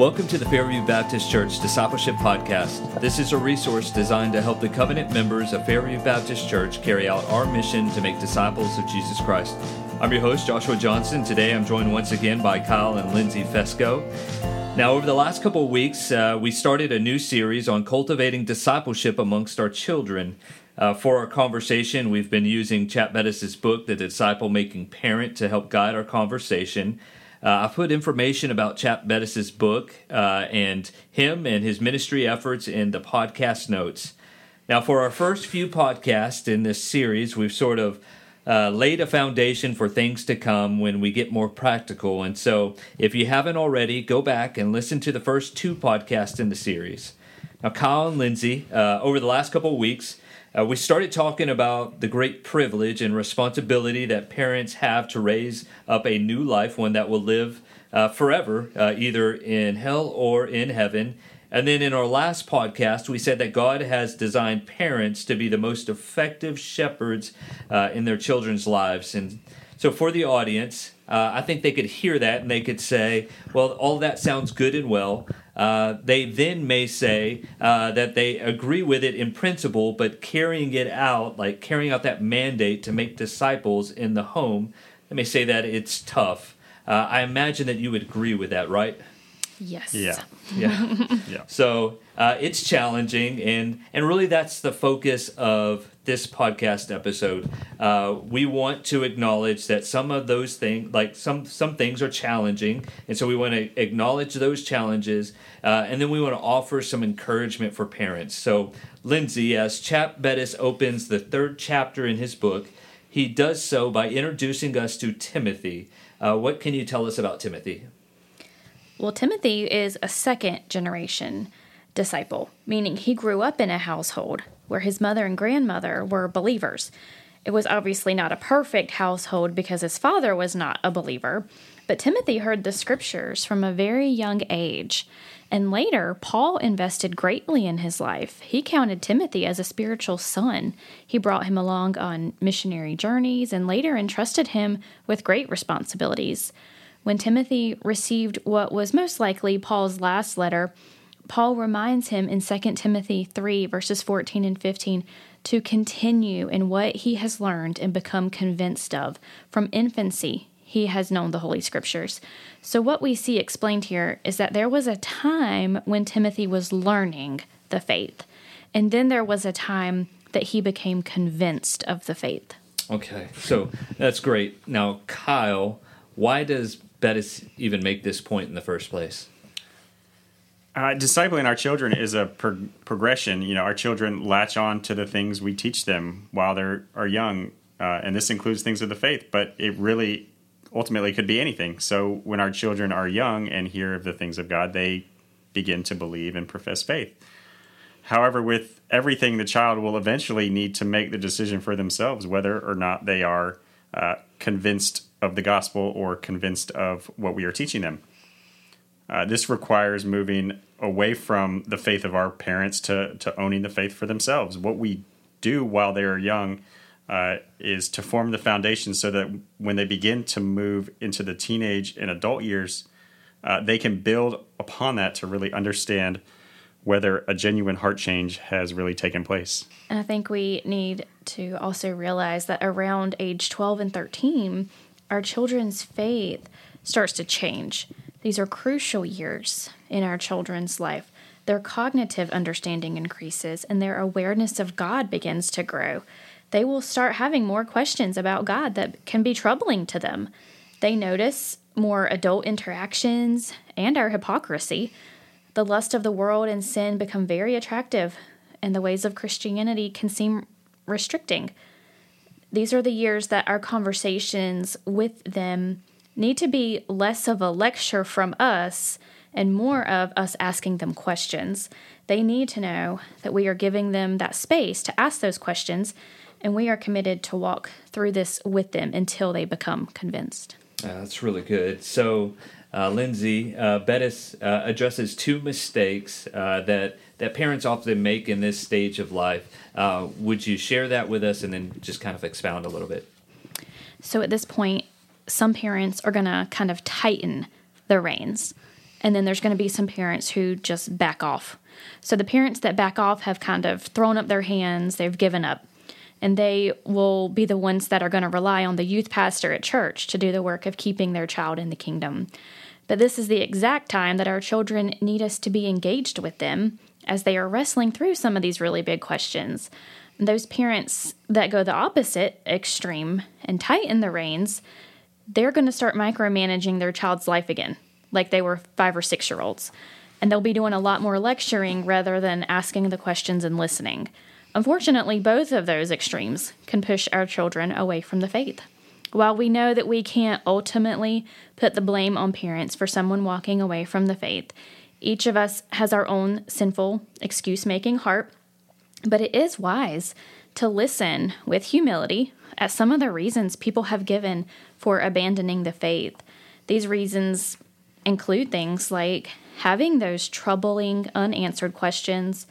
Welcome to the Fairview Baptist Church Discipleship Podcast. This is a resource designed to help the covenant members of Fairview Baptist Church carry out our mission to make disciples of Jesus Christ. I'm your host, Joshua Johnson. Today I'm joined once again by Kyle and Lindsay Fesco. Now, over the last couple of weeks, uh, we started a new series on cultivating discipleship amongst our children. Uh, for our conversation, we've been using Chap Bettis' book, The Disciple Making Parent, to help guide our conversation. Uh, I put information about Chap Bettis' book uh, and him and his ministry efforts in the podcast notes. Now, for our first few podcasts in this series, we've sort of uh, laid a foundation for things to come when we get more practical. And so, if you haven't already, go back and listen to the first two podcasts in the series. Now, Kyle and Lindsay, uh, over the last couple of weeks, uh, we started talking about the great privilege and responsibility that parents have to raise up a new life, one that will live uh, forever, uh, either in hell or in heaven. And then in our last podcast, we said that God has designed parents to be the most effective shepherds uh, in their children's lives. And so for the audience, uh, I think they could hear that and they could say, well, all that sounds good and well. Uh, they then may say uh, that they agree with it in principle, but carrying it out, like carrying out that mandate to make disciples in the home, they may say that it's tough. Uh, I imagine that you would agree with that, right? Yes. Yeah. Yeah. Yeah. So uh, it's challenging, and and really that's the focus of this podcast episode. Uh, we want to acknowledge that some of those things, like some some things, are challenging, and so we want to acknowledge those challenges, uh, and then we want to offer some encouragement for parents. So Lindsay, as Chap Bettis opens the third chapter in his book, he does so by introducing us to Timothy. Uh, what can you tell us about Timothy? Well, Timothy is a second generation disciple, meaning he grew up in a household where his mother and grandmother were believers. It was obviously not a perfect household because his father was not a believer, but Timothy heard the scriptures from a very young age. And later, Paul invested greatly in his life. He counted Timothy as a spiritual son. He brought him along on missionary journeys and later entrusted him with great responsibilities. When Timothy received what was most likely Paul's last letter, Paul reminds him in 2 Timothy 3, verses 14 and 15, to continue in what he has learned and become convinced of. From infancy, he has known the Holy Scriptures. So, what we see explained here is that there was a time when Timothy was learning the faith, and then there was a time that he became convinced of the faith. Okay, so that's great. Now, Kyle, why does Bettis even make this point in the first place? Uh, discipling our children is a pro- progression. You know, our children latch on to the things we teach them while they're are young, uh, and this includes things of the faith. But it really, ultimately, could be anything. So when our children are young and hear of the things of God, they begin to believe and profess faith. However, with everything, the child will eventually need to make the decision for themselves whether or not they are uh, convinced of the gospel or convinced of what we are teaching them. Uh, this requires moving away from the faith of our parents to, to owning the faith for themselves. What we do while they are young uh, is to form the foundation so that when they begin to move into the teenage and adult years, uh, they can build upon that to really understand whether a genuine heart change has really taken place. And I think we need to also realize that around age 12 and 13, our children's faith starts to change. These are crucial years in our children's life. Their cognitive understanding increases and their awareness of God begins to grow. They will start having more questions about God that can be troubling to them. They notice more adult interactions and our hypocrisy. The lust of the world and sin become very attractive, and the ways of Christianity can seem restricting. These are the years that our conversations with them need to be less of a lecture from us and more of us asking them questions. They need to know that we are giving them that space to ask those questions, and we are committed to walk through this with them until they become convinced. Uh, that's really good. So, uh, Lindsay, uh, Bettis uh, addresses two mistakes uh, that that parents often make in this stage of life. Uh, would you share that with us, and then just kind of expound a little bit? So, at this point, some parents are going to kind of tighten the reins. And then there's going to be some parents who just back off. So the parents that back off have kind of thrown up their hands, they've given up. And they will be the ones that are going to rely on the youth pastor at church to do the work of keeping their child in the kingdom. But this is the exact time that our children need us to be engaged with them as they are wrestling through some of these really big questions. Those parents that go the opposite extreme and tighten the reins, they're going to start micromanaging their child's life again, like they were five or six year olds. And they'll be doing a lot more lecturing rather than asking the questions and listening. Unfortunately, both of those extremes can push our children away from the faith. While we know that we can't ultimately put the blame on parents for someone walking away from the faith, each of us has our own sinful, excuse making heart, but it is wise to listen with humility at some of the reasons people have given for abandoning the faith. These reasons include things like having those troubling, unanswered questions,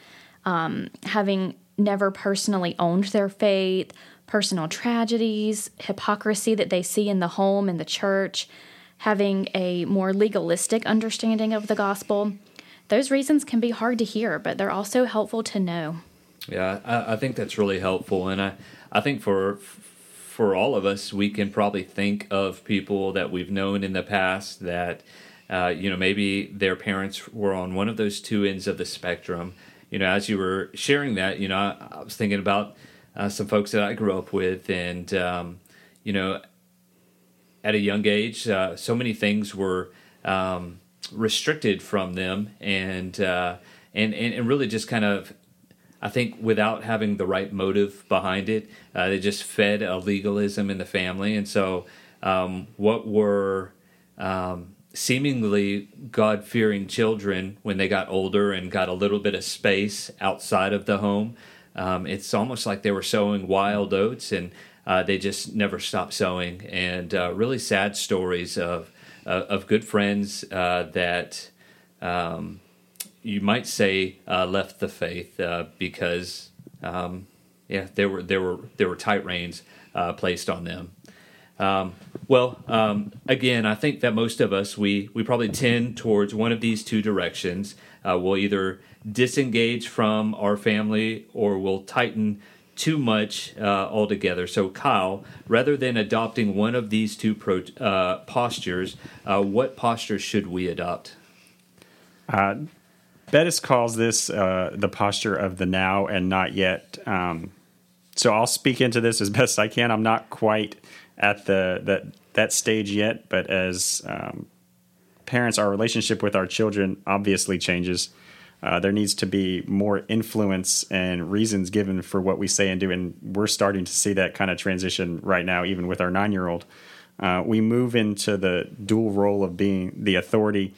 um, having never personally owned their faith, personal tragedies, hypocrisy that they see in the home and the church, having a more legalistic understanding of the gospel. Those reasons can be hard to hear, but they're also helpful to know. Yeah, I, I think that's really helpful, and I, I think for for all of us, we can probably think of people that we've known in the past that, uh, you know, maybe their parents were on one of those two ends of the spectrum. You know, as you were sharing that, you know, I, I was thinking about uh, some folks that I grew up with, and um, you know, at a young age, uh, so many things were um, restricted from them, and, uh, and and really just kind of I think without having the right motive behind it, uh, they just fed a legalism in the family. And so, um, what were um, seemingly God fearing children when they got older and got a little bit of space outside of the home, um, it's almost like they were sowing wild oats and uh, they just never stopped sowing. And uh, really sad stories of, uh, of good friends uh, that um, you might say uh, left the faith because um, yeah there were there were there were tight reins placed on them. Um, well, um, again, I think that most of us we we probably tend towards one of these two directions. Uh, we'll either disengage from our family or we'll tighten too much uh, altogether. So, Kyle, rather than adopting one of these two pro- uh, postures, what posture should we adopt? Bettis calls this uh, the posture of the now and not yet. Um, so I'll speak into this as best I can. I'm not quite at the that that stage yet, but as um, parents, our relationship with our children obviously changes. Uh, there needs to be more influence and reasons given for what we say and do, and we're starting to see that kind of transition right now, even with our nine year old. Uh, we move into the dual role of being the authority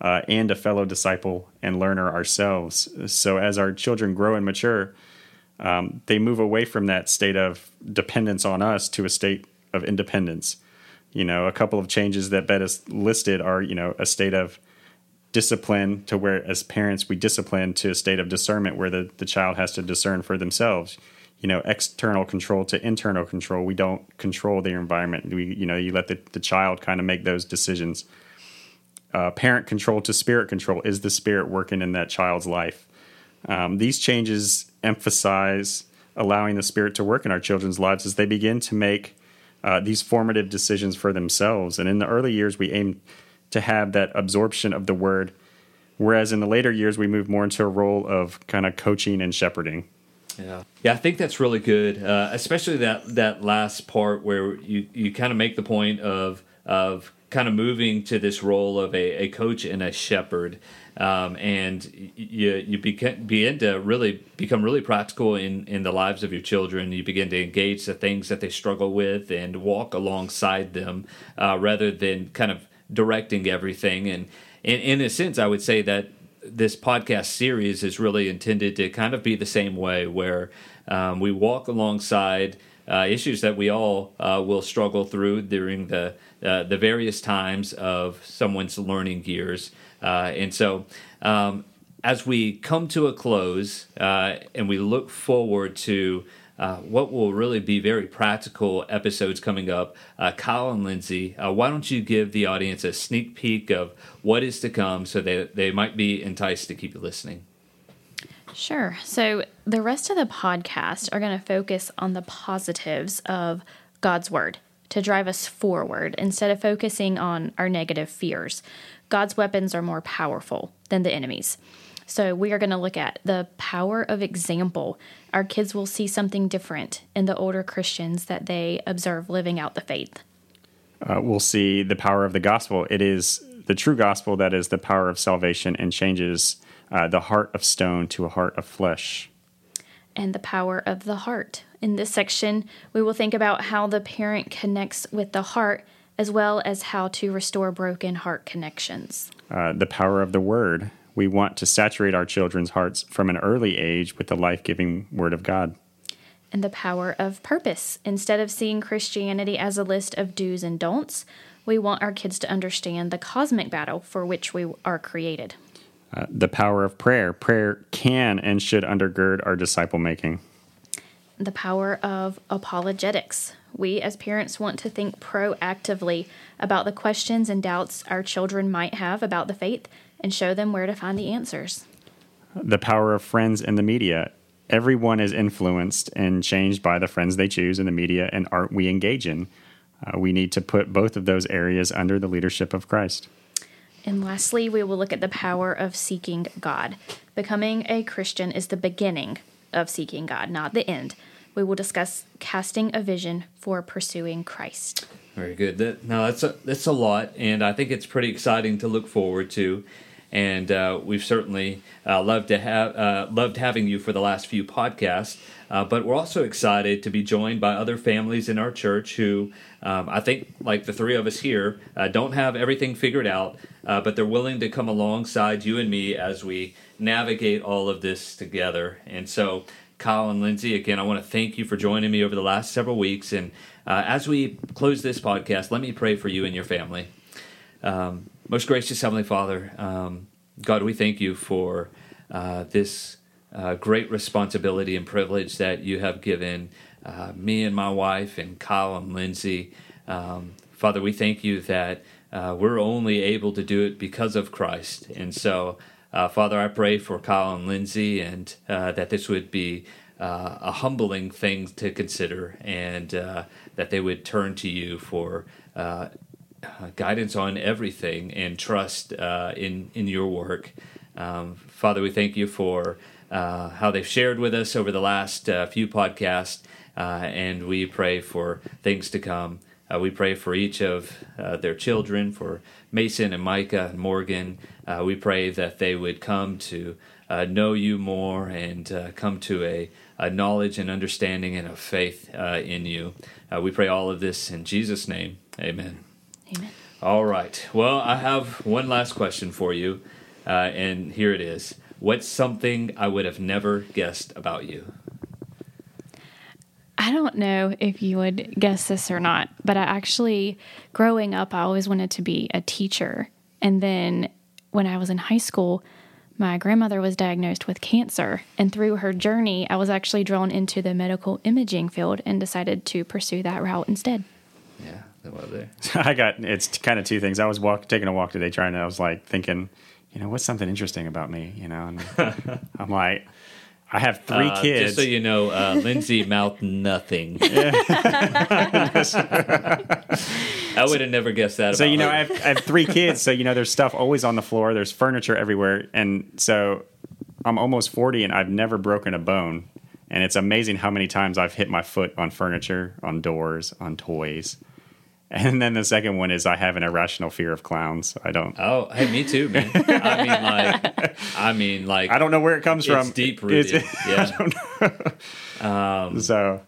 uh, and a fellow disciple and learner ourselves. So as our children grow and mature, um, they move away from that state of dependence on us to a state of independence. You know, a couple of changes that Bettis listed are, you know, a state of discipline to where as parents we discipline to a state of discernment where the, the child has to discern for themselves you know external control to internal control we don't control their environment we you know you let the, the child kind of make those decisions uh, parent control to spirit control. Is the spirit working in that child's life? Um, these changes emphasize allowing the spirit to work in our children's lives as they begin to make uh, these formative decisions for themselves. And in the early years, we aim to have that absorption of the word, whereas in the later years, we move more into a role of kind of coaching and shepherding. Yeah, yeah, I think that's really good, uh, especially that that last part where you you kind of make the point of of kind of moving to this role of a, a coach and a shepherd. Um, and you you begin, begin to really become really practical in, in the lives of your children. You begin to engage the things that they struggle with and walk alongside them uh, rather than kind of directing everything. And in, in a sense, I would say that this podcast series is really intended to kind of be the same way, where um, we walk alongside uh, issues that we all uh, will struggle through during the uh, the various times of someone's learning years. Uh, and so, um, as we come to a close uh, and we look forward to uh, what will really be very practical episodes coming up. Uh, Kyle and Lindsay, uh, why don't you give the audience a sneak peek of what is to come so that they might be enticed to keep you listening? Sure. So the rest of the podcast are going to focus on the positives of God's Word to drive us forward instead of focusing on our negative fears. God's weapons are more powerful than the enemy's. So, we are going to look at the power of example. Our kids will see something different in the older Christians that they observe living out the faith. Uh, we'll see the power of the gospel. It is the true gospel that is the power of salvation and changes uh, the heart of stone to a heart of flesh. And the power of the heart. In this section, we will think about how the parent connects with the heart as well as how to restore broken heart connections. Uh, the power of the word we want to saturate our children's hearts from an early age with the life giving Word of God. And the power of purpose. Instead of seeing Christianity as a list of do's and don'ts, we want our kids to understand the cosmic battle for which we are created. Uh, the power of prayer. Prayer can and should undergird our disciple making. The power of apologetics. We as parents want to think proactively about the questions and doubts our children might have about the faith and show them where to find the answers. The power of friends and the media. Everyone is influenced and changed by the friends they choose and the media and art we engage in. Uh, we need to put both of those areas under the leadership of Christ. And lastly, we will look at the power of seeking God. Becoming a Christian is the beginning of seeking God, not the end. We will discuss casting a vision for pursuing Christ. Very good. That, now that's a that's a lot, and I think it's pretty exciting to look forward to and uh, we've certainly uh, loved to have uh, loved having you for the last few podcasts. Uh, but we're also excited to be joined by other families in our church who um, I think, like the three of us here, uh, don't have everything figured out, uh, but they're willing to come alongside you and me as we navigate all of this together. And so, Kyle and Lindsay, again, I want to thank you for joining me over the last several weeks. And as we close this podcast, let me pray for you and your family. Um, most gracious Heavenly Father, um, God, we thank you for uh, this uh, great responsibility and privilege that you have given uh, me and my wife and Kyle and Lindsay. Um, Father, we thank you that uh, we're only able to do it because of Christ. And so, uh, Father, I pray for Kyle and Lindsay and uh, that this would be a humbling thing to consider and that they would turn to you for uh, guidance on everything and trust uh, in in your work. Um, Father, we thank you for uh, how they've shared with us over the last uh, few podcasts, uh, and we pray for things to come. We pray for each of their children, for Mason and Micah and Morgan. we pray that they would come to know you more and come to a, a, knowledge and understanding and a faith in you. we pray all of this in Jesus' name. Amen. Amen. All right. Well, I have one last question for you, uh, and here it is. What's something I would have never guessed about you? I don't know if you would guess this or not, but I actually, growing up, I always wanted to be a teacher. And then when I was in high school, my grandmother was diagnosed with cancer. And through her journey, I was actually drawn into the medical imaging field and decided to pursue that route instead. Yeah there. I got it's kind of two things. I was walk, taking a walk today, trying to. I was like thinking, you know, what's something interesting about me? You know, and I'm like, I have three uh, kids. Just so you know, uh, Lindsay mouthed nothing. I would have never guessed that. So you know, I have, I have, three kids. So you know, there's stuff always on the floor. There's furniture everywhere, and so I'm almost 40, and I've never broken a bone. And it's amazing how many times I've hit my foot on furniture, on doors, on toys. And then the second one is I have an irrational fear of clowns. I don't. Oh, hey, me too, man. I mean, like, I mean, like, I don't know where it comes from. Deep rooted. yeah. Um, so,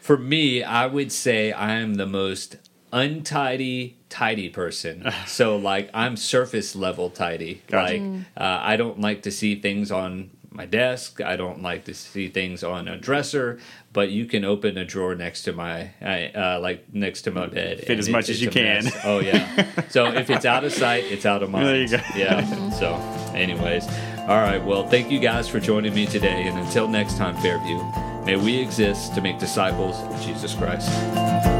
for me, I would say I am the most untidy, tidy person. so, like, I'm surface level tidy. Gotcha. Like, uh, I don't like to see things on my desk. I don't like to see things on a dresser, but you can open a drawer next to my uh, like next to my bed. Fit as much as you can. Mess. Oh yeah. so if it's out of sight, it's out of mind. There you go. Yeah. So, anyways, all right. Well, thank you guys for joining me today, and until next time, Fairview. May we exist to make disciples of Jesus Christ.